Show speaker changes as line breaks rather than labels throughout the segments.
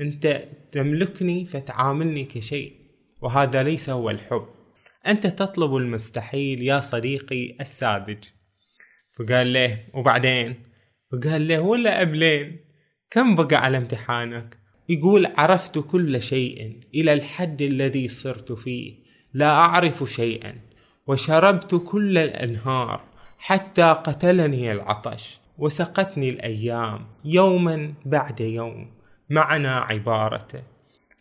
أنت تملكني فتعاملني كشيء وهذا ليس هو الحب. أنت تطلب المستحيل يا صديقي الساذج. فقال له وبعدين؟ فقال له ولا قبلين؟ كم بقى على امتحانك؟ يقول عرفت كل شيء إلى الحد الذي صرت فيه لا أعرف شيئا وشربت كل الأنهار حتى قتلني العطش وسقتني الأيام يوما بعد يوم. معنى عبارته.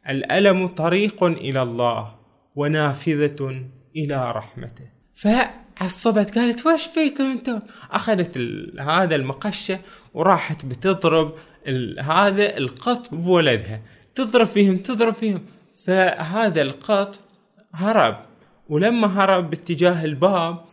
الألم طريق إلى الله ونافذة إلى رحمته. فعصبت قالت وش فيكم أنتم أخذت هذا المقشة وراحت بتضرب هذا القط بولدها. تضرب فيهم تضرب فيهم. فهذا القط هرب. ولما هرب باتجاه الباب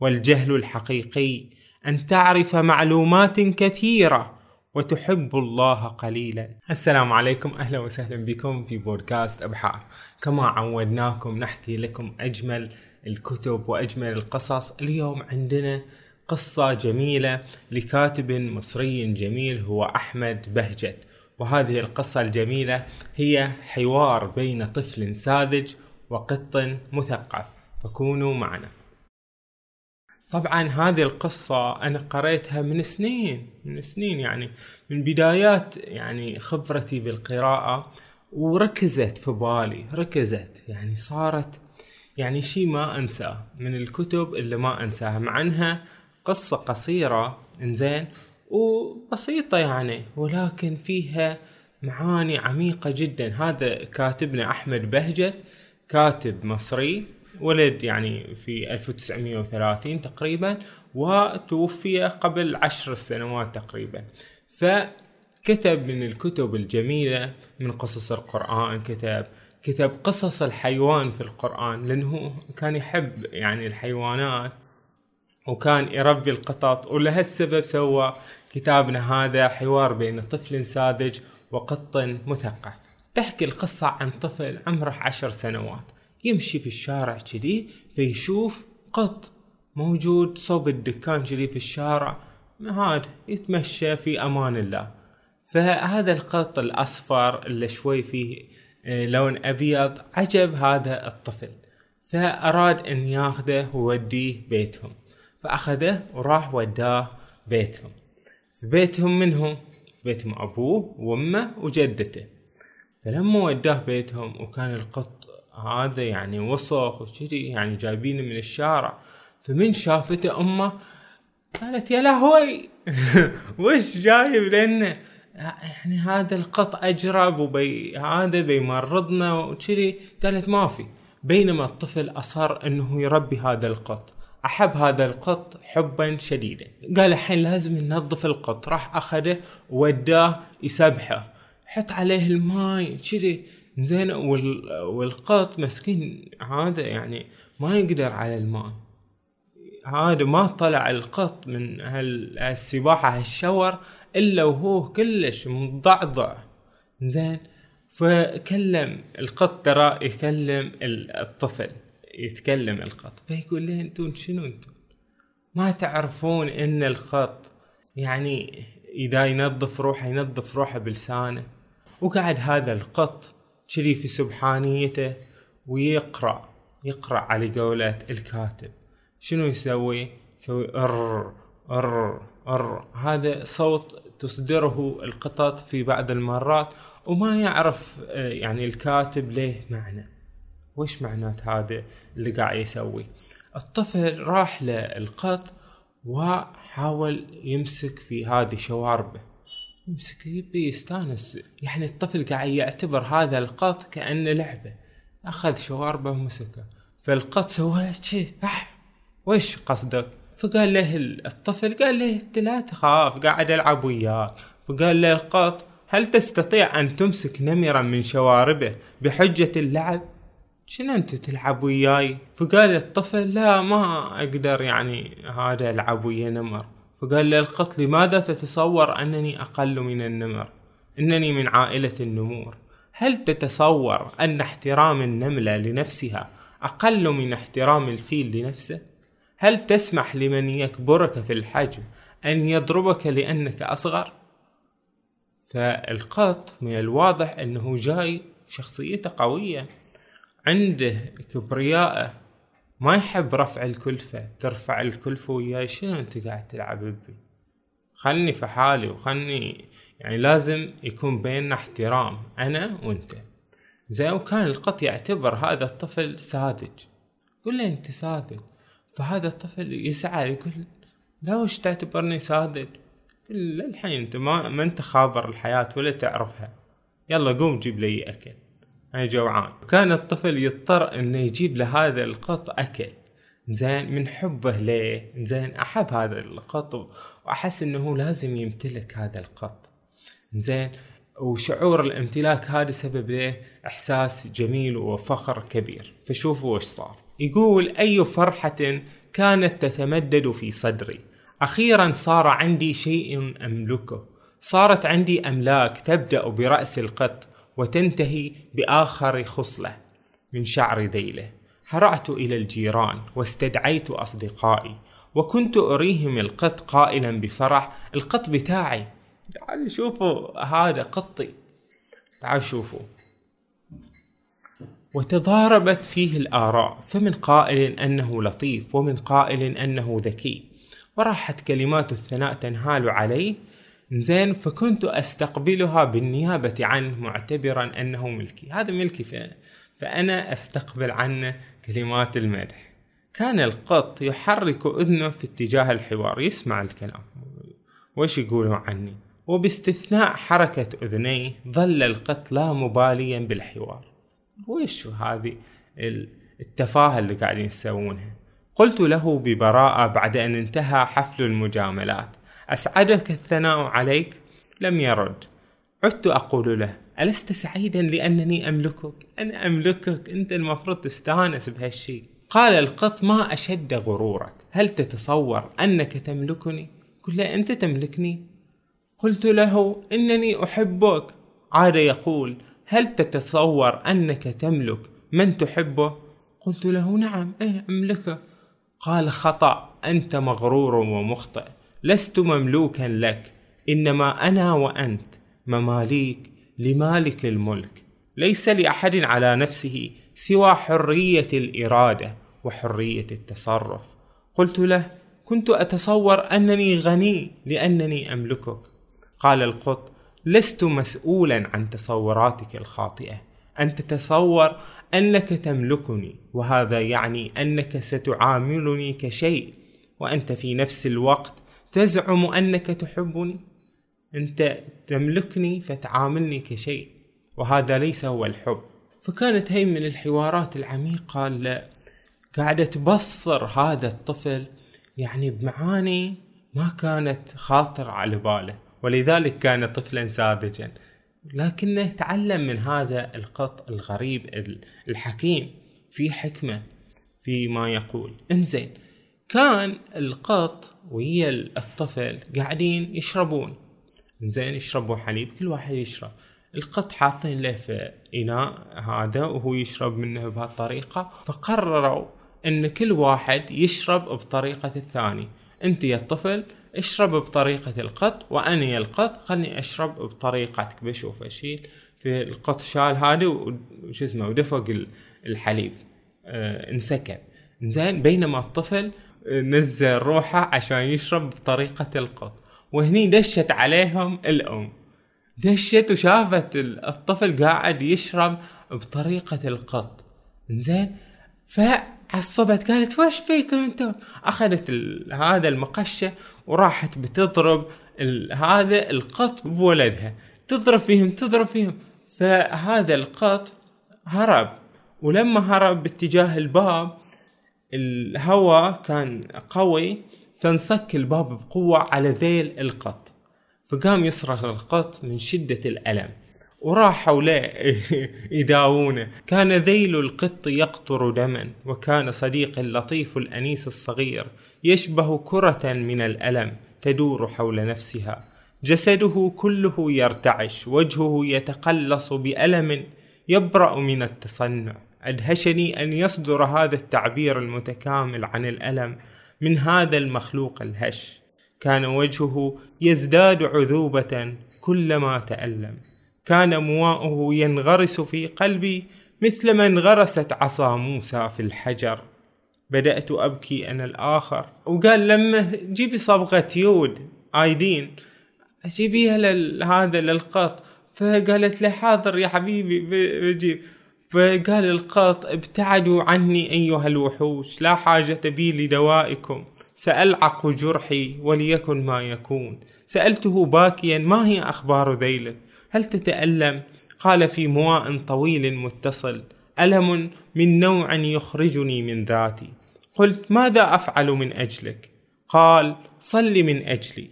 والجهل الحقيقي أن تعرف معلومات كثيرة وتحب الله قليلا. السلام عليكم. أهلا وسهلا بكم في بودكاست أبحار. كما عودناكم نحكي لكم أجمل الكتب وأجمل القصص. اليوم عندنا قصة جميلة لكاتب مصري جميل هو أحمد بهجت. وهذه القصة الجميلة هي حوار بين طفل ساذج وقط مثقف. فكونوا معنا. طبعا هذه القصة أنا قريتها من سنين من سنين يعني من بدايات يعني خبرتي بالقراءة وركزت في بالي ركزت يعني صارت يعني شيء ما أنساه من الكتب اللي ما أنساها مع أنها قصة قصيرة إنزين وبسيطة يعني ولكن فيها معاني عميقة جدا. هذا كاتبنا أحمد بهجت كاتب مصري ولد يعني في 1930 تقريبا وتوفي قبل عشر سنوات تقريبا. فكتب من الكتب الجميلة من قصص القرآن كتب كتب قصص الحيوان في القرآن لأنه كان يحب يعني الحيوانات وكان يربي القطط ولهالسبب سوى كتابنا هذا حوار بين طفل ساذج وقط مثقف. تحكي القصة عن طفل عمره عشر سنوات. يمشي في الشارع كذي فيشوف قط موجود صوب الدكان كذي في الشارع. هاد يتمشى في أمان الله. فهذا القط الأصفر اللي شوي فيه آه، لون أبيض عجب هذا الطفل. فأراد أن ياخذه ويوديه بيتهم. فأخذه وراح وداه بيتهم. في بيتهم منهم بيتهم أبوه وأمه وجدته. فلما وداه بيتهم وكان القط هذا يعني وسخ وشذي يعني جايبينه من الشارع. فمن شافته أمه قالت يا لهوي! وش جايب؟ لنا يعني هذا القط أجرب وبي هذا بيمرضنا وكذي قالت ما في. بينما الطفل أصر أنه يربي هذا القط. أحب هذا القط حبا شديدا. قال الحين لازم ننظف القط. راح أخذه ووداه يسبحه. حط عليه الماي كذي زين وال... والقط مسكين هذا يعني ما يقدر على الماء. هذا ما طلع القط من هالسباحة هالشور إلا وهو كلش مضعضع. زين فكلم القط ترى يكلم الطفل يتكلم القط فيقول له أنتم شنو أنتم ما تعرفون إن الخط يعني إذا ينظف روحه ينظف روحه بلسانه. وقعد هذا القط كذي في سبحانيته ويقرأ يقرأ على قولة الكاتب. شنو يسوي؟ يسوي أر أر أر. هذا صوت تصدره القطط في بعض المرات وما يعرف آه، يعني الكاتب ليه معنى. وش معنات هذا اللي قاعد يسوي؟ الطفل راح للقط وحاول يمسك في هذه شواربه. يمسك يبي يستانس. يعني الطفل قاعد يعتبر هذا القط كأنه لعبة. أخذ شواربه ومسكه. فالقط سوى شي. وش قصدك؟ فقال له الطفل قال له أنت لا تخاف قاعد ألعب وياك. فقال له القط هل تستطيع أن تمسك نمرا من شواربه بحجة اللعب؟ شنو أنت تلعب وياي؟ فقال الطفل لا ما أقدر يعني هذا ألعب ويا نمر. فقال له القط لماذا تتصور أنني أقل من النمر؟ إنني من عائلة النمور. هل تتصور أن احترام النملة لنفسها أقل من احترام الفيل لنفسه؟ هل تسمح لمن يكبرك في الحجم أن يضربك لأنك أصغر؟ فالقط من الواضح أنه جاي شخصيته قوية. عنده كبرياء ما يحب رفع الكلفة ترفع الكلفة وياي شنو أنت قاعد تلعب بي؟ خلني في حالي وخلني يعني لازم يكون بيننا احترام أنا وأنت. زي وكان القط يعتبر هذا الطفل ساذج. قل له أنت ساذج. فهذا الطفل يسعى يقول لا وش تعتبرني ساذج؟ للحين أنت ما, ما أنت خابر الحياة ولا تعرفها. يلا قوم جيب لي أكل. أنا جوعان. كان الطفل يضطر إنه يجيب لهذا القط أكل. زين من حبه ليه؟ زين أحب هذا القط وأحس إنه لازم يمتلك هذا القط. زين وشعور الامتلاك هذا سبب له إحساس جميل وفخر كبير. فشوفوا وش صار. يقول أي فرحة كانت تتمدد في صدري. أخيرا صار عندي شيء أملكه. صارت عندي أملاك تبدأ برأس القط وتنتهي بآخر خصلة من شعر ذيله. هرعت إلى الجيران واستدعيت أصدقائي وكنت أريهم القط قائلا بفرح القط بتاعي. تعالوا شوفوا هذا قطي. تعالوا شوفوا. وتضاربت فيه الآراء فمن قائل أنه لطيف ومن قائل أنه ذكي. وراحت كلمات الثناء تنهال عليه زين فكنت أستقبلها بالنيابة عنه معتبرا أنه ملكي. هذا ملكي فأنا أستقبل عنه كلمات المدح. كان القط يحرك إذنه في اتجاه الحوار يسمع الكلام. وش يقولوا عني؟ وباستثناء حركة إذنيه ظل القط لا مباليا بالحوار. وش هذه التفاهة اللي قاعدين يسوونها؟ قلت له ببراءة بعد أن انتهى حفل المجاملات. أسعدك الثناء عليك؟ لم يرد عدت أقول له ألست سعيدا لأنني أملكك؟ أنا أملكك أنت المفروض تستانس بهالشي قال القط ما أشد غرورك هل تتصور أنك تملكني؟ قل له أنت تملكني؟ قلت له إنني أحبك عاد يقول هل تتصور أنك تملك من تحبه؟ قلت له نعم أيه أملكه قال خطأ أنت مغرور ومخطئ لست مملوكا لك إنما أنا وأنت مماليك لمالك الملك. ليس لأحد على نفسه سوى حرية الإرادة وحرية التصرف. قلت له كنت أتصور أنني غني لأنني أملكك. قال القط لست مسؤولا عن تصوراتك الخاطئة. أن تتصور أنك تملكني وهذا يعني أنك ستعاملني كشيء وأنت في نفس الوقت تزعم أنك تحبني أنت تملكني فتعاملني كشيء وهذا ليس هو الحب. فكانت هي من الحوارات العميقة اللي قاعدة تبصر هذا الطفل يعني بمعاني ما كانت خاطر على باله ولذلك كان طفلا ساذجا. لكنه تعلم من هذا القط الغريب الحكيم. في حكمة في ما يقول. انزين كان القط ويا الطفل قاعدين يشربون. زين يشربوا حليب كل واحد يشرب. القط حاطين له في إناء هذا وهو يشرب منه بهالطريقة. فقرروا إن كل واحد يشرب بطريقة الثاني أنت يا الطفل اشرب بطريقة القط وأنا يا القط خلني أشرب بطريقتك. بشوف اشيل في القط شال هذا وش اسمه ودفق الحليب آه انسكب. زين بينما الطفل نزل روحه عشان يشرب بطريقة القط وهني دشت عليهم الأم. دشت وشافت الطفل قاعد يشرب بطريقة القط. زين فعصبت قالت وش فيكم أنتم أخذت هذا المقشة وراحت بتضرب هذا القط بولدها. تضرب فيهم تضرب فيهم. فهذا القط هرب. ولما هرب باتجاه الباب الهواء كان قوي فانصك الباب بقوة على ذيل القط. فقام يصرخ القط من شدة الألم. وراحوا له يداوونه. كان ذيل القط يقطر دما وكان صديق اللطيف الأنيس الصغير يشبه كرة من الألم تدور حول نفسها. جسده كله يرتعش وجهه يتقلص بألم يبرأ من التصنع. أدهشني أن يصدر هذا التعبير المتكامل عن الألم من هذا المخلوق الهش. كان وجهه يزداد عذوبة كلما تألم. كان مواؤه ينغرس في قلبي مثلما انغرست عصا موسى في الحجر. بدأت أبكي أنا الآخر. وقال لما جيبي صبغة يود آيدين جيبيها لهذا للقط. فقالت له حاضر يا حبيبي بجيب. فقال القط ابتعدوا عني أيها الوحوش لا حاجة بي لدوائكم. سألعق جرحي وليكن ما يكون. سألته باكيا ما هي أخبار ذيلك؟ هل تتألم؟ قال في مواء طويل متصل ألم من نوع يخرجني من ذاتي. قلت ماذا أفعل من أجلك؟ قال صل من أجلي.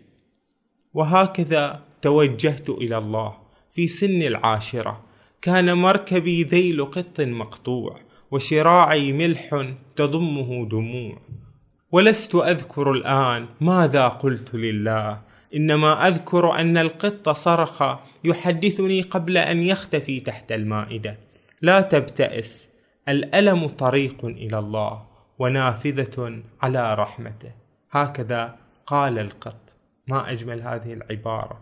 وهكذا توجهت إلى الله في سن العاشرة. كان مركبي ذيل قط مقطوع وشراعي ملح تضمه دموع. ولست أذكر الآن ماذا قلت لله إنما أذكر أن القط صرخ يحدثني قبل أن يختفي تحت المائدة. لا تبتئس الألم طريق إلى الله ونافذة على رحمته. هكذا قال القط. ما أجمل هذه العبارة.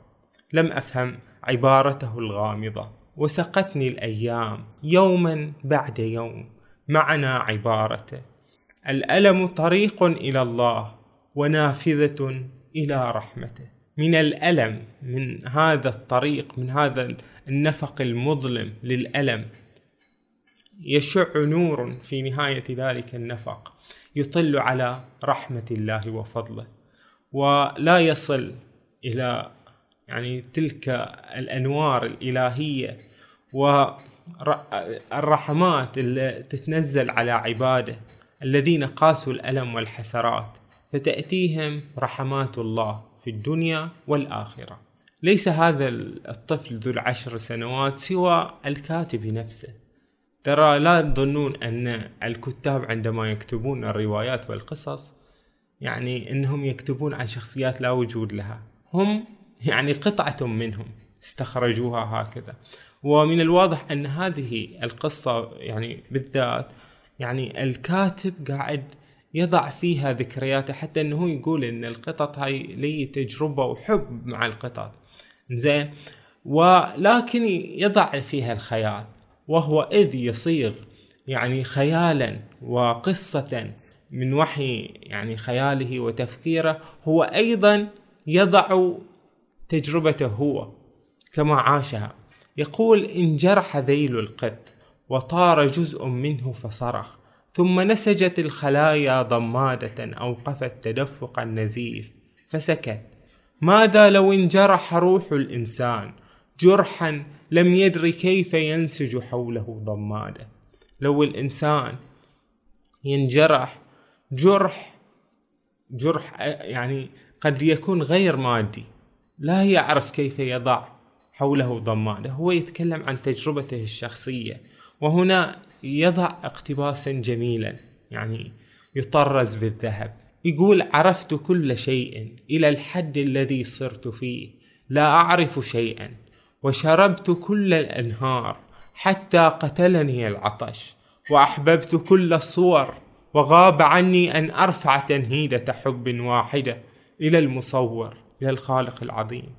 لم أفهم عبارته الغامضة. وسقتني الأيام يوما بعد يوم. معنى عبارته الألم طريق إلى الله ونافذة إلى رحمته. من الألم من هذا الطريق من هذا النفق المظلم للألم يشع نور في نهاية ذلك النفق يطل على رحمة الله وفضله ولا يصل إلى يعني تلك الأنوار الإلهية والرحمات اللي تتنزل على عباده الذين قاسوا الألم والحسرات فتأتيهم رحمات الله في الدنيا والآخرة. ليس هذا الطفل ذو العشر سنوات سوى الكاتب نفسه. ترى لا تظنون أن الكتاب عندما يكتبون الروايات والقصص يعني أنهم يكتبون عن شخصيات لا وجود لها. هم يعني قطعة منهم استخرجوها هكذا. ومن الواضح أن هذه القصة يعني بالذات يعني الكاتب قاعد يضع فيها ذكرياته حتى أنه يقول إن القطط هاي لي تجربة وحب مع القطط. زين؟ ولكن يضع فيها الخيال وهو إذ يصيغ يعني خيالا وقصة من وحي يعني خياله وتفكيره هو أيضا يضع تجربته هو كما عاشها. يقول إن جرح ذيل القط وطار جزء منه فصرخ ثم نسجت الخلايا ضمادة أوقفت تدفق النزيف فسكت. ماذا لو انجرح روح الإنسان؟ جرحا لم يدر كيف ينسج حوله ضمادة. لو الإنسان ينجرح جرح جرح يعني قد يكون غير مادي. لا يعرف كيف يضع حوله ضماده هو يتكلم عن تجربته الشخصية وهنا يضع اقتباسا جميلا يعني يطرز بالذهب. يقول عرفت كل شيء إلى الحد الذي صرت فيه لا أعرف شيئا وشربت كل الأنهار حتى قتلني العطش وأحببت كل الصور وغاب عني أن أرفع تنهيدة حب واحدة إلى المصور. إلى الخالق العظيم.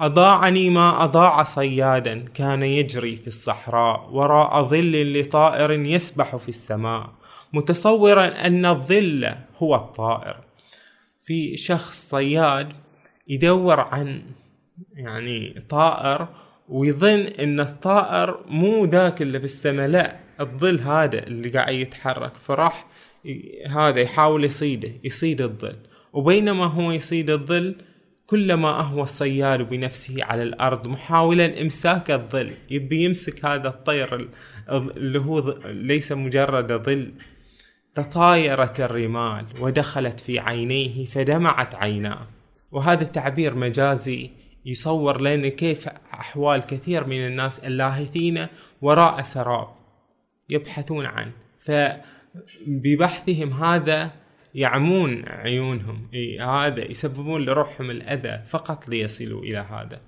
أضاعني ما أضاع صيادا كان يجري في الصحراء وراء ظل لطائر يسبح في السماء متصورا أن الظل هو الطائر. في شخص صياد يدور عن يعني طائر ويظن أن الطائر مو ذاك اللي في السماء لا الظل هذا اللي قاعد يتحرك. فراح هذا يحاول يصيده يصيد الظل. وبينما هو يصيد الظل كلما أهوى الصياد بنفسه على الأرض محاولا إمساك الظل. يبي يمسك هذا الطير اللي هو ليس مجرد ظل. تطايرت الرمال ودخلت في عينيه فدمعت عيناه. وهذا تعبير مجازي يصور لنا كيف أحوال كثير من الناس اللاهثين وراء سراب يبحثون عنه. فببحثهم هذا يعمون عيونهم. هذا يسببون لروحهم الأذى فقط ليصلوا إلى هذا.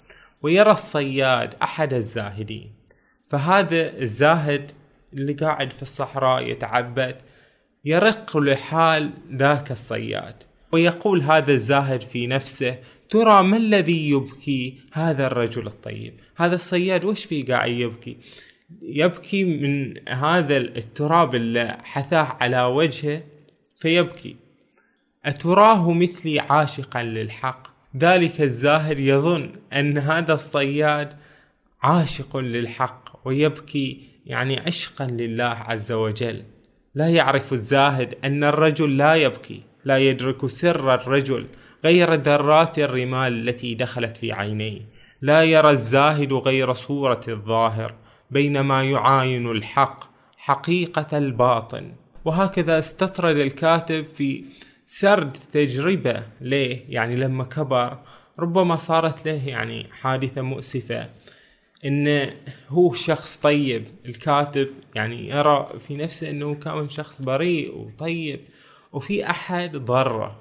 ويرى الصياد أحد الزاهدين. فهذا الزاهد اللي قاعد في الصحراء يتعبد يرق لحال ذاك الصياد. ويقول هذا الزاهد في نفسه ترى ما الذي يبكي هذا الرجل الطيب؟ هذا الصياد وش في قاعد يبكي؟ يبكي من هذا التراب اللي حثاه على وجهه فيبكي. أتراه مثلي عاشقا للحق؟ ذلك الزاهد يظن أن هذا الصياد عاشق للحق ويبكي يعني عشقا لله عز وجل. لا يعرف الزاهد أن الرجل لا يبكي لا يدرك سر الرجل غير ذرات الرمال التي دخلت في عينيه. لا يرى الزاهد غير صورة الظاهر بينما يعاين الحق حقيقة الباطن. وهكذا استطرد الكاتب في سرد تجربة ليه يعني لما كبر ربما صارت له يعني حادثة مؤسفة. انه هو شخص طيب الكاتب يعني يرى في نفسه إنه كان شخص بريء وطيب وفي أحد ضره.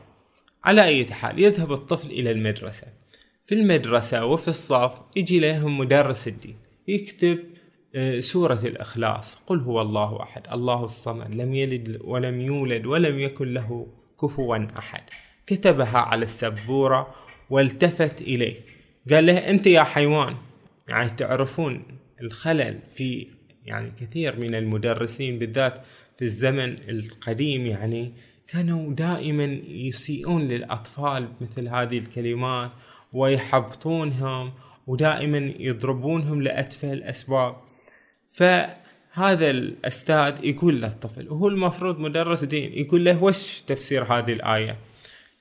على أي حال يذهب الطفل إلى المدرسة. في المدرسة وفي الصف يجي لهم مدرس الدين يكتب سورة الإخلاص. قل هو الله أحد الله الصمد لم يلد ولم يولد ولم يكن له كفوا أحد. كتبها على السبورة والتفت إليه. قال له أنت يا حيوان. يعني تعرفون الخلل في يعني كثير من المدرسين بالذات في الزمن القديم يعني كانوا دائما يسيئون للأطفال مثل هذه الكلمات ويحبطونهم ودائما يضربونهم لأتفه الأسباب. فهذا الأستاذ يقول للطفل وهو المفروض مدرس دين يقول له وش تفسير هذه الآية؟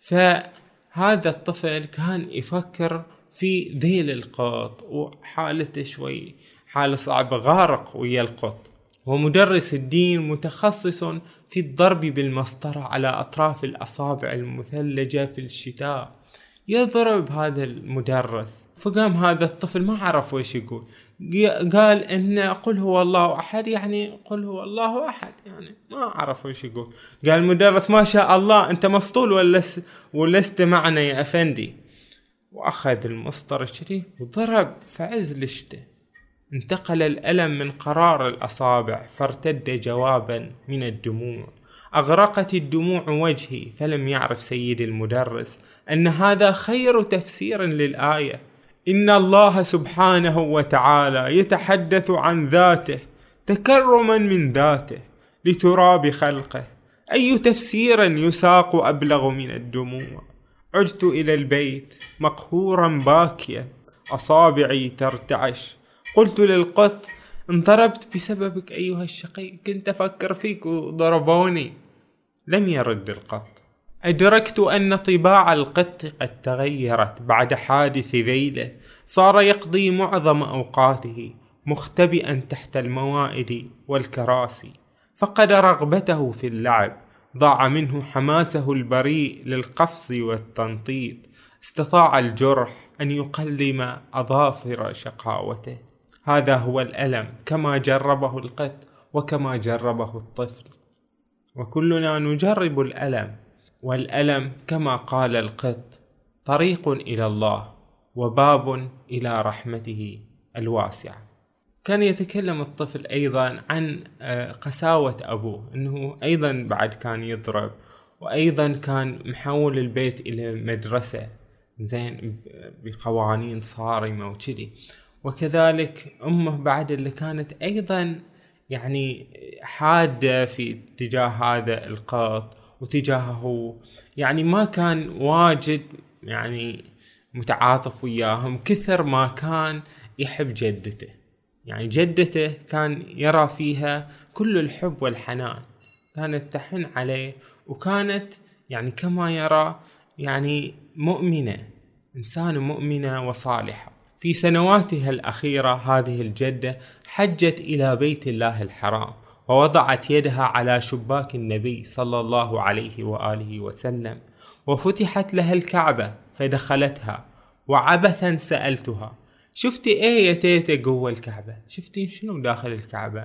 فهذا الطفل كان يفكر في ذيل القط وحالته شوي حالة صعبة غارق ويا القط ومدرس الدين متخصص في الضرب بالمسطرة على أطراف الأصابع المثلجة في الشتاء. يضرب هذا المدرس. فقام هذا الطفل ما عرف وش يقول. قال إن قل هو الله أحد يعني قل هو الله أحد يعني ما عرف وش يقول. قال المدرس ما شاء الله أنت مسطول ولا ولست معنا يا أفندي. وأخذ المسطر الشريف وضرب فعز لشته انتقل الألم من قرار الأصابع فارتد جوابا من الدموع. أغرقت الدموع وجهي فلم يعرف سيد المدرس أن هذا خير تفسير للآية. إن الله سبحانه وتعالى يتحدث عن ذاته تكرما من ذاته لتراب خلقه. أي تفسير يساق أبلغ من الدموع. عدت إلى البيت مقهورا باكيا. أصابعي ترتعش. قلت للقط انضربت بسببك أيها الشقي. كنت أفكر فيك وضربوني لم يرد القط. أدركت أن طباع القط قد تغيرت بعد حادث ذيله. صار يقضي معظم أوقاته مختبئا تحت الموائد والكراسي. فقد رغبته في اللعب. ضاع منه حماسه البريء للقفز والتنطيط. استطاع الجرح أن يقلم أظافر شقاوته. هذا هو الألم. كما جربه القط وكما جربه الطفل. وكلنا نجرب الألم. والألم كما قال القط طريق إلى الله وباب إلى رحمته الواسعة كان يتكلم الطفل أيضا عن آه، قساوة أبوه أنه أيضا بعد كان يضرب وأيضا كان محول البيت إلى مدرسة. زين بقوانين صارمة وكذي. وكذلك أمه بعد اللي كانت أيضا يعني حادة في اتجاه هذا القط وتجاهه. يعني ما كان واجد يعني متعاطف وياهم كثر ما كان يحب جدته. يعني جدته كان يرى فيها كل الحب والحنان. كانت تحن عليه وكانت يعني كما يرى يعني مؤمنة إنسانة مؤمنة وصالحة. في سنواتها الأخيرة هذه الجدة حجت إلى بيت الله الحرام. ووضعت يدها على شباك النبي صلى الله عليه وآله وسلم وفتحت لها الكعبة فدخلتها وعبثا سألتها شفتي إيه يا تيتا جوا الكعبة؟ شفتي شنو داخل الكعبة؟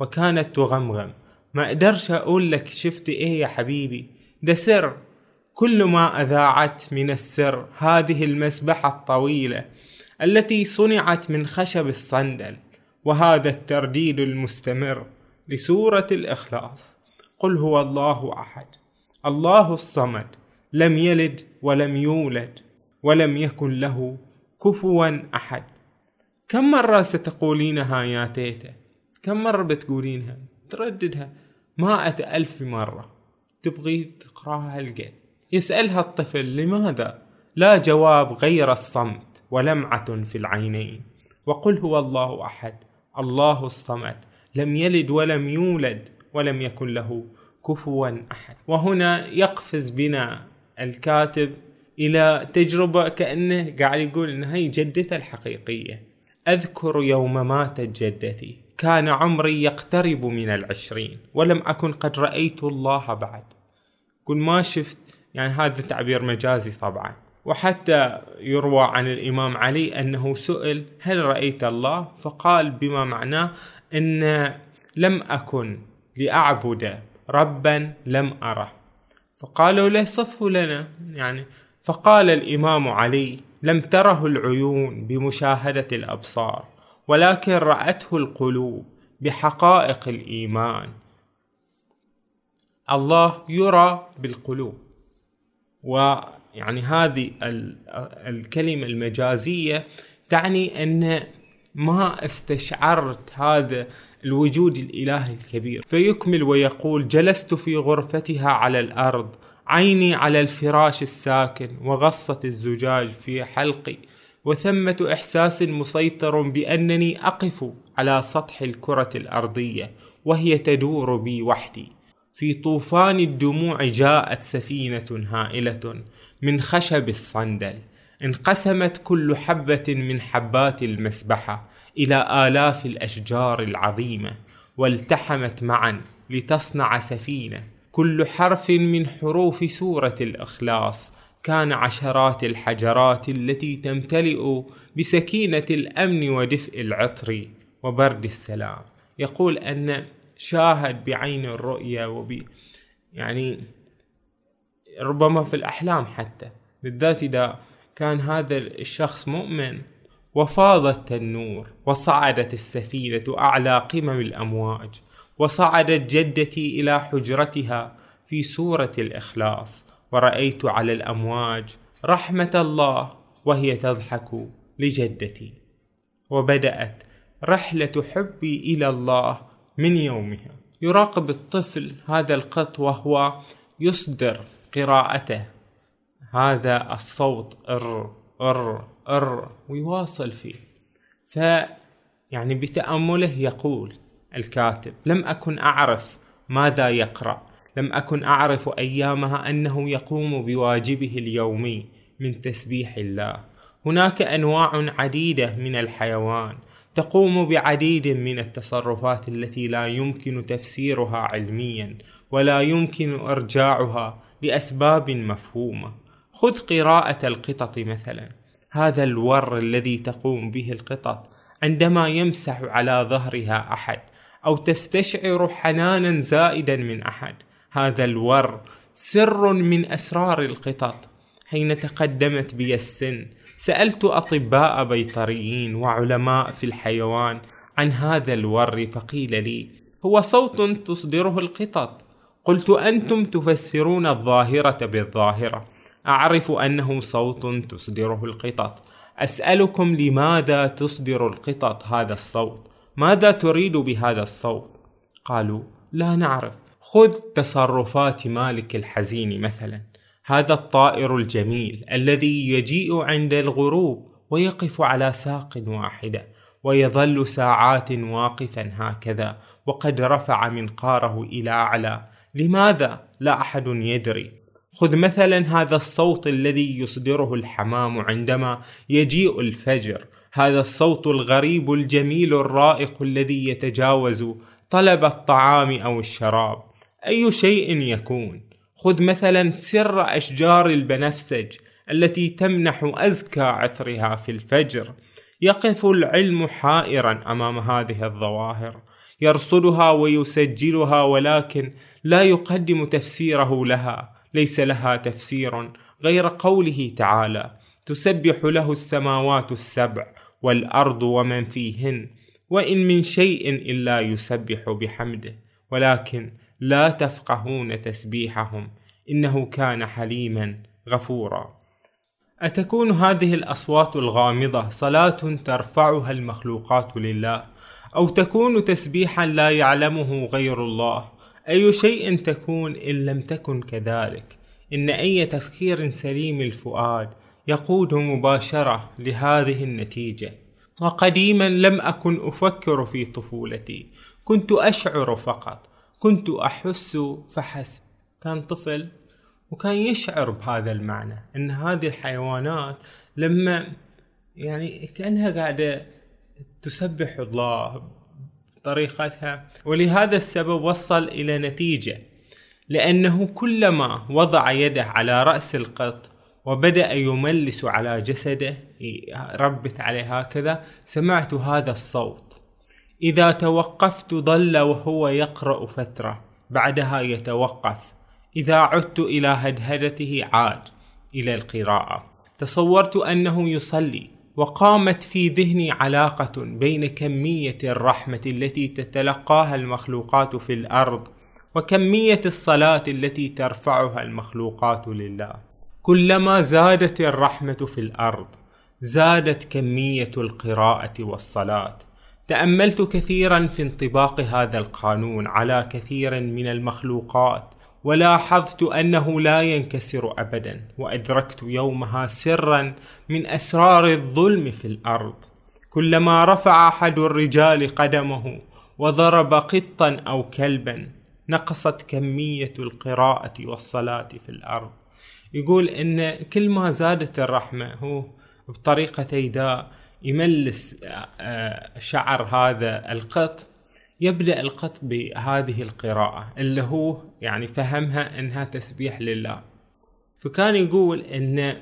وكانت تغمغم ما أقدرش أقول لك شفتي إيه يا حبيبي ده سر كل ما أذاعت من السر هذه المسبحة الطويلة التي صنعت من خشب الصندل وهذا الترديد المستمر. لسورة الإخلاص. قل هو الله أحد. الله الصمد. لم يلد ولم يولد ولم يكن له كفوا أحد. كم مرة ستقولينها يا تيتا كم مرة بتقولينها؟ ترددها. مائة ألف مرة. تبغي تقراها هالقد يسألها الطفل لماذا؟ لا جواب غير الصمت ولمعة في العينين. وقل هو الله أحد. الله الصمد. لم يلد ولم يولد ولم يكن له كفوا أحد. وهنا يقفز بنا الكاتب إلى تجربة كأنه قاعد يقول إن هي جدته الحقيقية. أذكر يوم ماتت جدتي. كان عمري يقترب من العشرين. ولم أكن قد رأيت الله بعد. قل ما شفت. يعني هذا تعبير مجازي طبعا. وحتى يروى عن الإمام علي أنه سئل هل رأيت الله؟ فقال بما معناه أن لم أكن لأعبد ربا لم أره. فقالوا له صفه لنا. يعني فقال الإمام علي لم تره العيون بمشاهدة الأبصار ولكن رأته القلوب بحقائق الإيمان. الله يرى بالقلوب ويعني هذه الكلمة المجازية تعني أن ما استشعرت هذا الوجود الإلهي الكبير. فيكمل ويقول جلست في غرفتها على الأرض عيني على الفراش الساكن وغصة الزجاج في حلقي. وثمة إحساس مسيطر بأنني أقف على سطح الكرة الأرضية وهي تدور بي وحدي. في طوفان الدموع جاءت سفينة هائلة. من خشب الصندل انقسمت كل حبة من حبات المسبحة إلى آلاف الأشجار العظيمة والتحمت معا لتصنع سفينة. كل حرف من حروف سورة الإخلاص كان عشرات الحجرات التي تمتلئ بسكينة الأمن ودفء العطر وبرد السلام. يقول أن شاهد بعين الرؤية وب يعني ربما في الأحلام حتى بالذات إذا كان هذا الشخص مؤمن. وفاضت النور وصعدت السفينة أعلى قمم الأمواج وصعدت جدتي إلى حجرتها في سورة الإخلاص. ورأيت على الأمواج رحمة الله وهي تضحك لجدتي. وبدأت رحلة حبي إلى الله من يومها. يراقب الطفل هذا القط وهو يصدر قراءته. هذا الصوت ار ار ار ويواصل فيه. ف يعني بتأمله يقول الكاتب لم أكن أعرف ماذا يقرأ. لم أكن أعرف أيامها أنه يقوم بواجبه اليومي من تسبيح الله. هناك أنواع عديدة من الحيوان تقوم بعديد من التصرفات التي لا يمكن تفسيرها علميا ولا يمكن إرجاعها لأسباب مفهومة. خذ قراءة القطط مثلا. هذا الور الذي تقوم به القطط عندما يمسح على ظهرها أحد أو تستشعر حنانا زائدا من أحد. هذا الور سر من أسرار القطط. حين تقدمت بي السن سألت أطباء بيطريين وعلماء في الحيوان عن هذا الور فقيل لي هو صوت تصدره القطط. قلت أنتم تفسرون الظاهرة بالظاهرة. أعرف أنه صوت تصدره القطط. أسألكم لماذا تصدر القطط هذا الصوت؟ ماذا تريد بهذا الصوت؟ قالوا لا نعرف. خذ تصرفات مالك الحزين مثلا. هذا الطائر الجميل الذي يجيء عند الغروب ويقف على ساق واحدة ويظل ساعات واقفا هكذا وقد رفع منقاره إلى أعلى. لماذا لا أحد يدري؟ خذ مثلا هذا الصوت الذي يصدره الحمام عندما يجيء الفجر. هذا الصوت الغريب الجميل الرائق الذي يتجاوز طلب الطعام أو الشراب. أي شيء يكون؟ خذ مثلا سر أشجار البنفسج التي تمنح أزكى عطرها في الفجر. يقف العلم حائرا أمام هذه الظواهر. يرصدها ويسجلها ولكن لا يقدم تفسيره لها ليس لها تفسير غير قوله تعالى تسبح له السماوات السبع والأرض ومن فيهن وإن من شيء إلا يسبح بحمده. ولكن لا تفقهون تسبيحهم إنه كان حليما غفورا. أتكون هذه الأصوات الغامضة صلاة ترفعها المخلوقات لله؟ أو تكون تسبيحا لا يعلمه غير الله؟ أي شيء تكون إن لم تكن كذلك؟ إن أي تفكير سليم الفؤاد يقود مباشرة لهذه النتيجة. وقديما لم أكن أفكر في طفولتي. كنت أشعر فقط. كنت أحس فحسب. كان طفل؟ وكان يشعر بهذا المعنى إن هذه الحيوانات لما يعني كأنها قاعدة تسبح الله بطريقتها ولهذا السبب وصل إلى نتيجة لأنه كلما وضع يده على رأس القط وبدأ يملس على جسده ربت عليه هكذا سمعت هذا الصوت. إذا توقفت ظل وهو يقرأ فترة بعدها يتوقف. إذا عدت إلى هدهدته عاد إلى القراءة. تصورت أنه يصلي وقامت في ذهني علاقة بين كمية الرحمة التي تتلقاها المخلوقات في الأرض وكمية الصلاة التي ترفعها المخلوقات لله. كلما زادت الرحمة في الأرض زادت كمية القراءة والصلاة. تأملت كثيرا في انطباق هذا القانون على كثير من المخلوقات. ولاحظت أنه لا ينكسر ابدا وأدركت يومها سرا من أسرار الظلم في الأرض. كلما رفع أحد الرجال قدمه وضرب قطا أو كلبا نقصت كمية القراءة والصلاة في الأرض. يقول إن كل ما زادت الرحمة هو بطريقة تيداء يملس آه، آه، شعر هذا القط. يبدأ القط بهذه القراءة اللي هو يعني فهمها إنها تسبيح لله. فكان يقول إن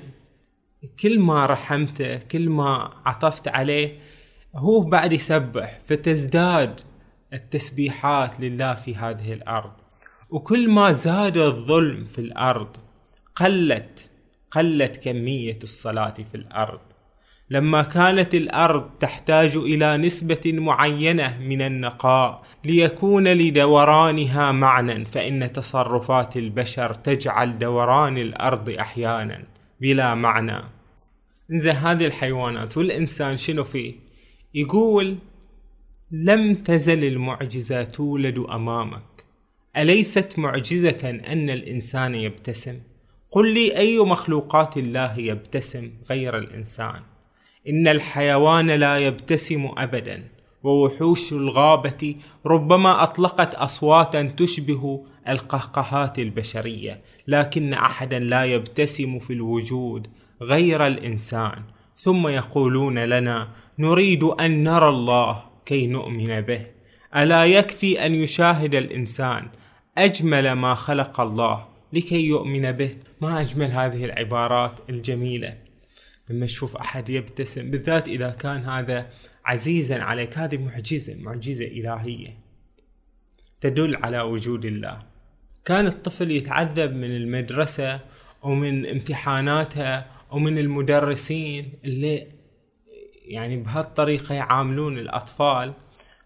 كل ما رحمته كل ما عطفت عليه هو بعد يسبح فتزداد التسبيحات لله في هذه الأرض. وكل ما زاد الظلم في الأرض قلت قلت كمية الصلاة في الأرض. لما كانت الأرض تحتاج إلى نسبة معينة من النقاء ليكون لدورانها معنى فإن تصرفات البشر تجعل دوران الأرض أحيانا بلا معنى. زين هذه الحيوانات والإنسان شنو فيه؟ يقول لم تزل المعجزة تولد أمامك. أليست معجزة أن الإنسان يبتسم؟ قل لي أي مخلوقات الله يبتسم غير الإنسان؟ إن الحيوان لا يبتسم أبدا ووحوش الغابة ربما أطلقت أصواتا تشبه القهقهات البشرية لكن أحدا لا يبتسم في الوجود غير الإنسان. ثم يقولون لنا نريد أن نرى الله كي نؤمن به. ألا يكفي أن يشاهد الإنسان أجمل ما خلق الله لكي يؤمن به؟ ما أجمل هذه العبارات الجميلة. لما تشوف أحد يبتسم بالذات إذا كان هذا عزيزا عليك. هذه معجزة معجزة إلهية تدل على وجود الله. كان الطفل يتعذب من المدرسة ومن امتحاناتها ومن المدرسين اللي يعني بهالطريقة يعاملون الأطفال.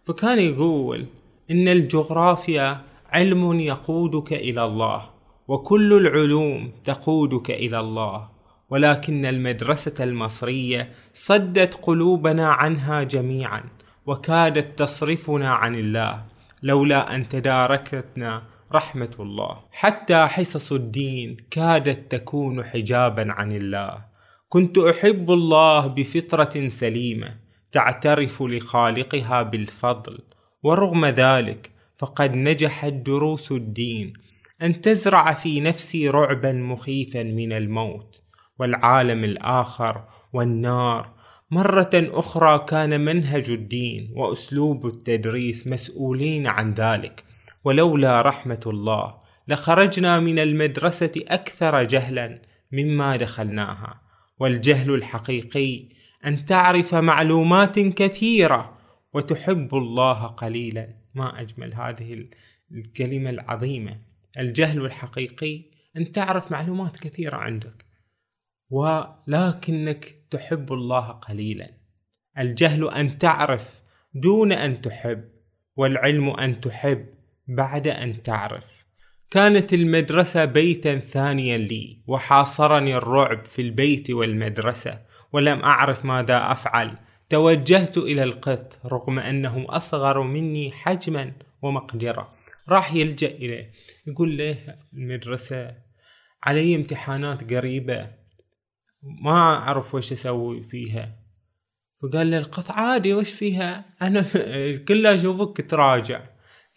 فكان يقول إن الجغرافيا علم يقودك إلى الله وكل العلوم تقودك إلى الله. ولكن المدرسة المصرية صدت قلوبنا عنها جميعا وكادت تصرفنا عن الله لولا أن تداركتنا رحمة الله. حتى حصص الدين كادت تكون حجابا عن الله. كنت أحب الله بفطرة سليمة تعترف لخالقها بالفضل ورغم ذلك فقد نجحت دروس الدين أن تزرع في نفسي رعبا مخيفا من الموت. والعالم الآخر والنار. مرة أخرى كان منهج الدين وأسلوب التدريس مسؤولين عن ذلك ولولا رحمة الله لخرجنا من المدرسة أكثر جهلا مما دخلناها. والجهل الحقيقي أن تعرف معلومات كثيرة وتحب الله قليلا. ما أجمل هذه الكلمة العظيمة. الجهل الحقيقي أن تعرف معلومات كثيرة عندك. ولكنك تحب الله قليلا. الجهل أن تعرف دون أن تحب والعلم أن تحب بعد أن تعرف. كانت المدرسة بيتا ثانيا لي وحاصرني الرعب في البيت والمدرسة ولم أعرف ماذا أفعل. توجهت إلى القط رغم أنه أصغر مني حجما ومقدرة. راح يلجأ إليه يقول له المدرسة علي امتحانات قريبة. ما أعرف وش أسوي فيها. فقال له القط عادي وش فيها؟ أنا كله أشوفك تراجع.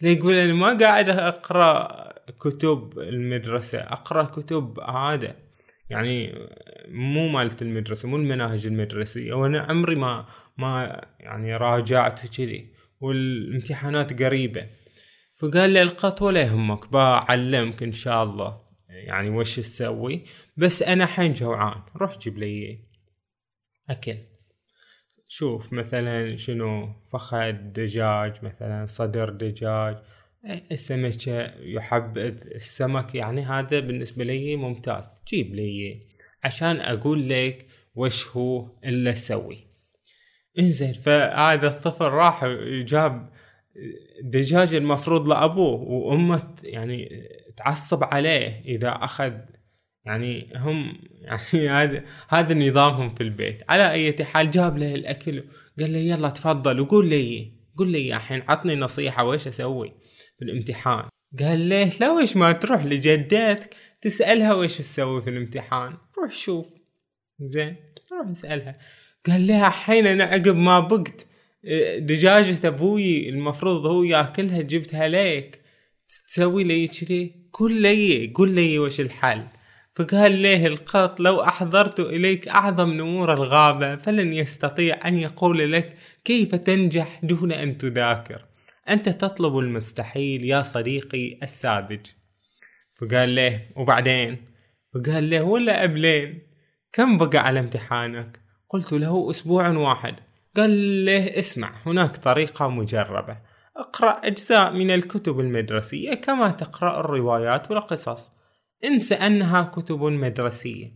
يقول أنا ما قاعد أقرأ كتب المدرسة أقرأ كتب عادة. يعني مو مالت المدرسة مو المناهج المدرسية. وأنا عمري ما ما يعني راجعت كذي والامتحانات قريبة. فقال لي القط ولا يهمك بعلمك إن شاء الله. يعني وش تسوي؟ بس أنا حين جوعان روح جيب لي أكل. شوف مثلا شنو فخذ دجاج مثلا صدر دجاج. السمكة يحبذ السمك يعني هذا بالنسبة لي ممتاز. جيب لي عشان أقول لك وش هو اللي أسوي إنزين فهذا الطفل راح جاب دجاج المفروض لأبوه وأمه يعني تعصب عليه إذا أخذ يعني هم يعني هذا هذا نظامهم في البيت. على أي حال جاب له الأكل قال له يلا تفضل وقول لي قول لي الحين عطني نصيحة وش أسوي في الامتحان. قال ليه لا وش ما تروح لجدتك تسألها وش تسوي في الامتحان. روح شوف. زين روح اسألها. قال لها الحين أنا عقب ما بقت دجاجة أبوي المفروض هو ياكلها جبتها ليك. تسوي لي كذي قول لي قول لي وش الحل. فقال ليه القط لو أحضرت إليك أعظم نمور الغابة فلن يستطيع أن يقول لك كيف تنجح دون أن تذاكر. أنت تطلب المستحيل يا صديقي الساذج. فقال ليه وبعدين؟ فقال له ولا قبلين؟ كم بقى على امتحانك؟ قلت له أسبوع واحد. قال له اسمع هناك طريقة مجربة. اقرأ أجزاء من الكتب المدرسية كما تقرأ الروايات والقصص. انسى أنها كتب مدرسية.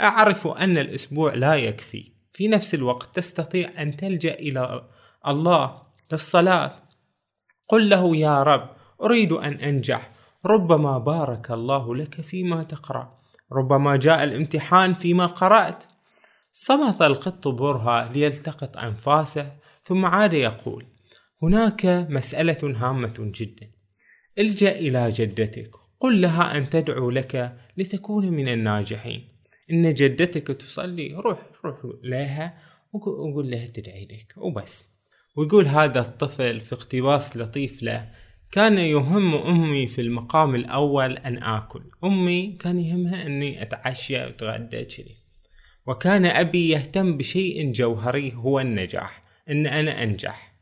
أعرف أن الأسبوع لا يكفي. في نفس الوقت تستطيع أن تلجأ إلى الله للصلاة. قل له يا رب أريد أن أنجح. ربما بارك الله لك فيما تقرأ. ربما جاء الامتحان فيما قرأت. صمت القط برهة ليلتقط أنفاسه ثم عاد يقول هناك مسألة هامة جدا. الجأ إلى جدتك. قل لها أن تدعو لك لتكون من الناجحين. إن جدتك تصلي روح روح لها وقول لها تدعي لك وبس. ويقول هذا الطفل في اقتباس لطيف له كان يهم أمي في المقام الأول أن آكل. أمي كان يهمها أني أتعشى وأتغدى كذي. وكان أبي يهتم بشيء جوهري هو النجاح إن أنا أنجح.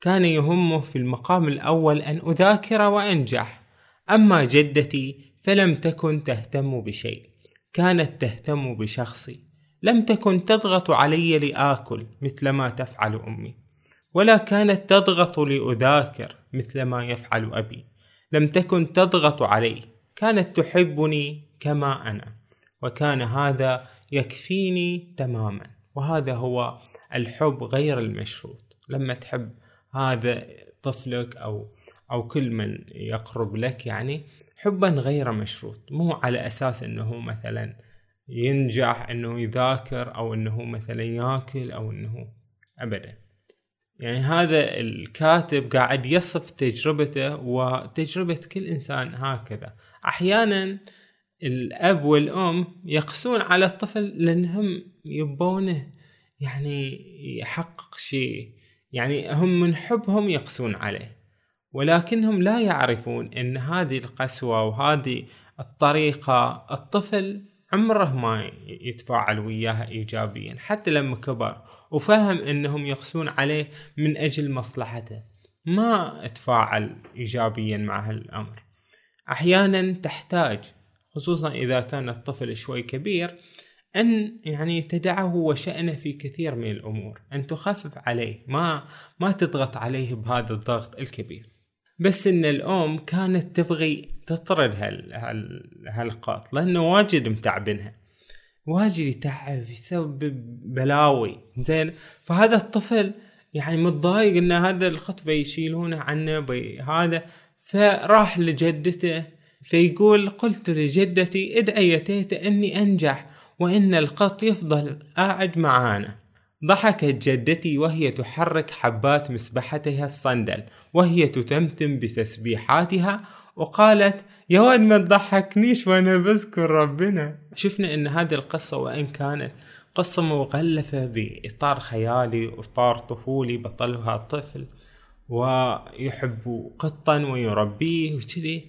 كان يهمه في المقام الأول أن أذاكر وأنجح. أما جدتي فلم تكن تهتم بشيء كانت تهتم بشخصي. لم تكن تضغط علي لآكل مثل ما تفعل أمي ولا كانت تضغط لأذاكر مثل ما يفعل أبي. لم تكن تضغط علي كانت تحبني كما أنا وكان هذا يكفيني تماما. وهذا هو الحب غير المشروط. لما تحب هذا طفلك أو أو كل من يقرب لك يعني حبا غير مشروط. مو على أساس إنه مثلا ينجح إنه يذاكر أو إنه مثلا ياكل أو إنه ابدا. يعني هذا الكاتب قاعد يصف تجربته وتجربة كل إنسان هكذا. أحيانا الأب والأم يقسون على الطفل لأنهم يبونه يعني يحقق شيء. يعني هم من حبهم يقسون عليه. ولكنهم لا يعرفون إن هذه القسوة وهذه الطريقة الطفل عمره ما يتفاعل وياها ايجابيا حتى لما كبر وفهم إنهم يقسون عليه من أجل مصلحته. ما تفاعل ايجابيا مع هالأمر. أحيانا تحتاج خصوصا إذا كان الطفل شوي كبير أن يعني تدعه وشأنه في كثير من الأمور أن تخفف عليه ما ما تضغط عليه بهذا الضغط الكبير. بس إن الأم كانت تبغي تطرد هال هال هالقط لأنه واجد متعبنها واجد يتعب يسبب بلاوي. زين؟ فهذا الطفل يعني متضايق إن هذا القط بيشيلونه عنه بي هذا. فراح لجدته فيقول قلت لجدتي ادعي يا تيتا إني أنجح وإن القط يفضل قاعد معانا. ضحكت جدتي وهي تحرك حبات مسبحتها الصندل وهي تتمتم بتسبيحاتها وقالت يا ولد ما تضحكنيش وأنا بذكر ربنا. شفنا إن هذه القصة وإن كانت قصة مغلفة بإطار خيالي وإطار طفولي بطلها طفل ويحب قطا ويربيه وكذي.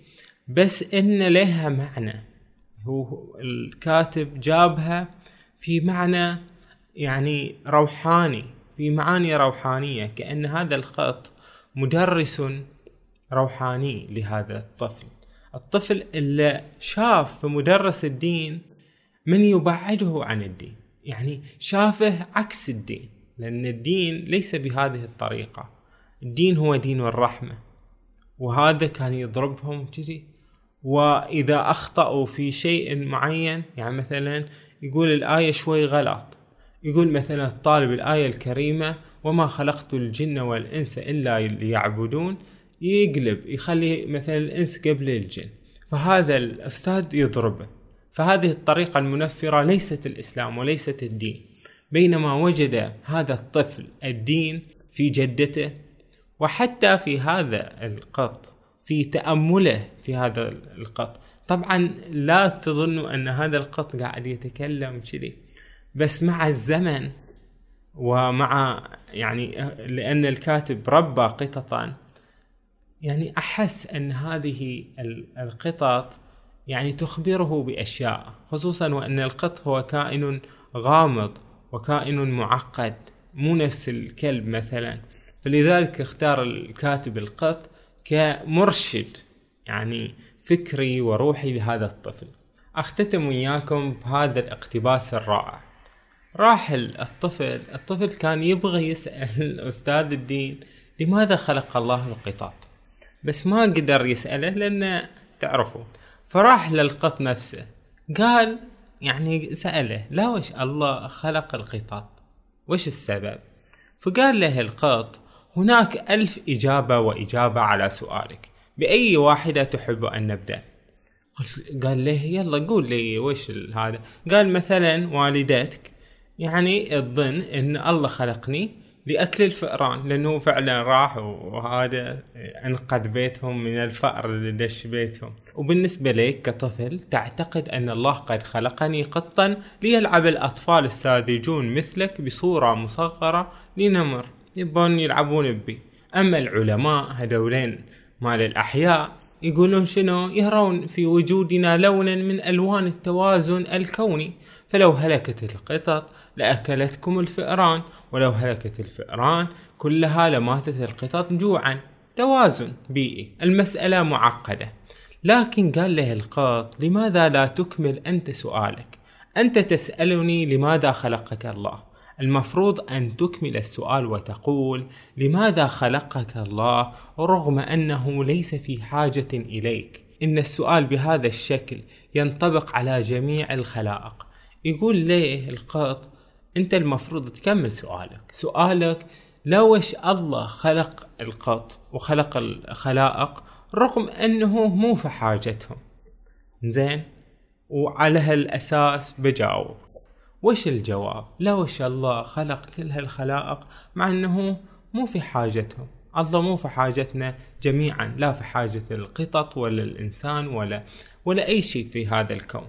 بس إن لها معنى. هو الكاتب جابها في معنى يعني روحاني في معاني روحانية كأن هذا الخط مدرس روحاني لهذا الطفل. الطفل اللي شاف في مدرس الدين من يبعده عن الدين يعني شافه عكس الدين لأن الدين ليس بهذه الطريقة. الدين هو دين الرحمة وهذا كان يضربهم كذي. وإذا أخطأوا في شيء معين يعني مثلا يقول الآية شوي غلط يقول مثلا الطالب الآية الكريمة وما خلقت الجن والإنس إلا ليعبدون يقلب يخلي مثلا الإنس قبل الجن. فهذا الأستاذ يضربه فهذه الطريقة المنفرة ليست الإسلام وليست الدين. بينما وجد هذا الطفل الدين في جدته وحتى في هذا القط في تأمله في هذا القط. طبعا لا تظنوا أن هذا القط قاعد يتكلم كذي. بس مع الزمن ومع يعني لأن الكاتب ربى قططا. يعني أحس أن هذه القطط يعني تخبره بأشياء خصوصا وأن القط هو كائن غامض وكائن معقد مو نفس الكلب مثلا. فلذلك اختار الكاتب القط كمرشد يعني فكري وروحي لهذا الطفل. أختتم وياكم بهذا الاقتباس الرائع. راح الطفل الطفل كان يبغى يسأل أستاذ الدين لماذا خلق الله القطط؟ بس ما قدر يسأله لأن تعرفون. فراح للقط نفسه قال يعني سأله لا وش الله خلق القطط؟ وش السبب؟ فقال له القط هناك ألف إجابة وإجابة على سؤالك بأي واحدة تحب أن نبدأ؟ قال له يلا قول لي وش هذا قال مثلا والدتك يعني تظن إن الله خلقني لأكل الفئران لأنه فعلا راح وهذا أنقذ بيتهم من الفأر اللي دش بيتهم. وبالنسبة لك كطفل تعتقد أن الله قد خلقني قطا ليلعب الأطفال الساذجون مثلك بصورة مصغرة لنمر. يبون يلعبون بي. أما العلماء هذولين مال الأحياء يقولون شنو؟ يرون في وجودنا لونا من ألوان التوازن الكوني. فلو هلكت القطط لأكلتكم الفئران ولو هلكت الفئران كلها لماتت القطط جوعا. توازن بيئي. المسألة معقدة. لكن قال له القط لماذا لا تكمل أنت سؤالك؟ أنت تسألني لماذا خلقك الله؟ المفروض أن تكمل السؤال وتقول لماذا خلقك الله؟ رغم أنه ليس في حاجة إليك. إن السؤال بهذا الشكل ينطبق على جميع الخلائق. يقول ليه القط أنت المفروض تكمل سؤالك. سؤالك لوش الله خلق القط وخلق الخلائق رغم أنه مو في حاجتهم. زين؟ وعلى هالأساس بجاوب. وش الجواب؟ لوش الله خلق كل هالخلائق مع أنه مو في حاجتهم. الله مو في حاجتنا جميعا لا في حاجة القطط ولا الإنسان ولا ولا أي شيء في هذا الكون.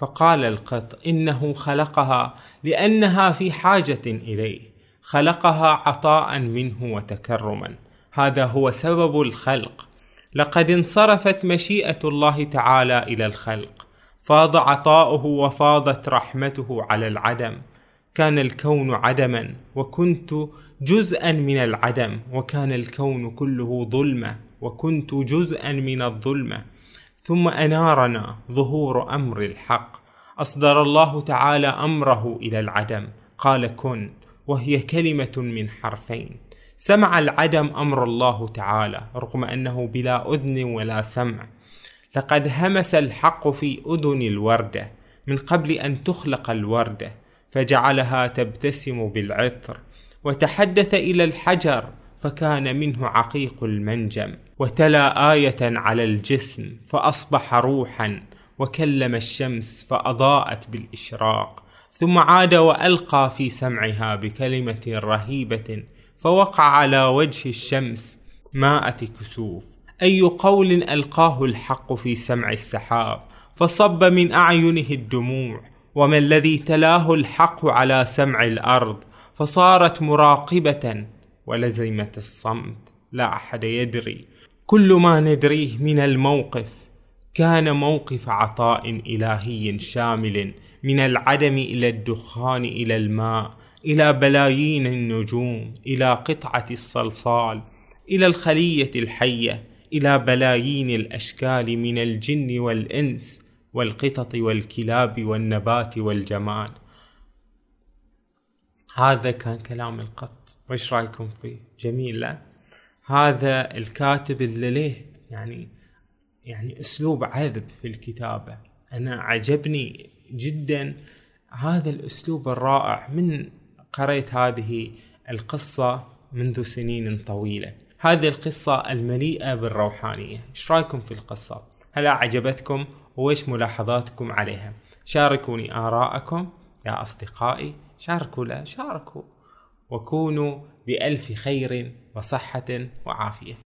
فقال القط إنه خلقها لأنها في حاجة إليه. خلقها عطاء منه وتكرما. هذا هو سبب الخلق. لقد انصرفت مشيئة الله تعالى إلى الخلق. فاض عطاؤه وفاضت رحمته على العدم. كان الكون عدما وكنت جزءا من العدم وكان الكون كله ظلمة وكنت جزءا من الظلمة. ثم أنارنا ظهور أمر الحق. أصدر الله تعالى أمره إلى العدم. قال كن وهي كلمة من حرفين. سمع العدم أمر الله تعالى رغم أنه بلا أذن ولا سمع. لقد همس الحق في أذن الوردة من قبل أن تخلق الوردة فجعلها تبتسم بالعطر. وتحدث إلى الحجر فكان منه عقيق المنجم. وتلا آية على الجسم فأصبح روحا وكلم الشمس فأضاءت بالإشراق ثم عاد وألقى في سمعها بكلمة رهيبة فوقع على وجه الشمس ماءة كسوف. أي قول ألقاه الحق في سمع السحاب فصب من أعينه الدموع وما الذي تلاه الحق على سمع الأرض فصارت مراقبة ولزمت الصمت لا أحد يدري. كل ما ندريه من الموقف كان موقف عطاء إلهي شامل من العدم إلى الدخان إلى الماء إلى بلايين النجوم إلى قطعة الصلصال إلى الخلية الحية إلى بلايين الأشكال من الجن والإنس والقطط والكلاب والنبات والجمال. هذا كان كلام القط. وش رأيكم فيه جميل لا؟ هذا الكاتب اللي ليه يعني يعني أسلوب عذب في الكتابة. أنا عجبني جدا هذا الأسلوب الرائع. من قريت هذه القصة منذ سنين طويلة. هذه القصة المليئة بالروحانية. إيش رأيكم في القصة؟ هل أعجبتكم؟ وإيش ملاحظاتكم عليها؟ شاركوني آراءكم. يا أصدقائي شاركوا لا شاركوا. وكونوا بألف خير وصحة وعافية.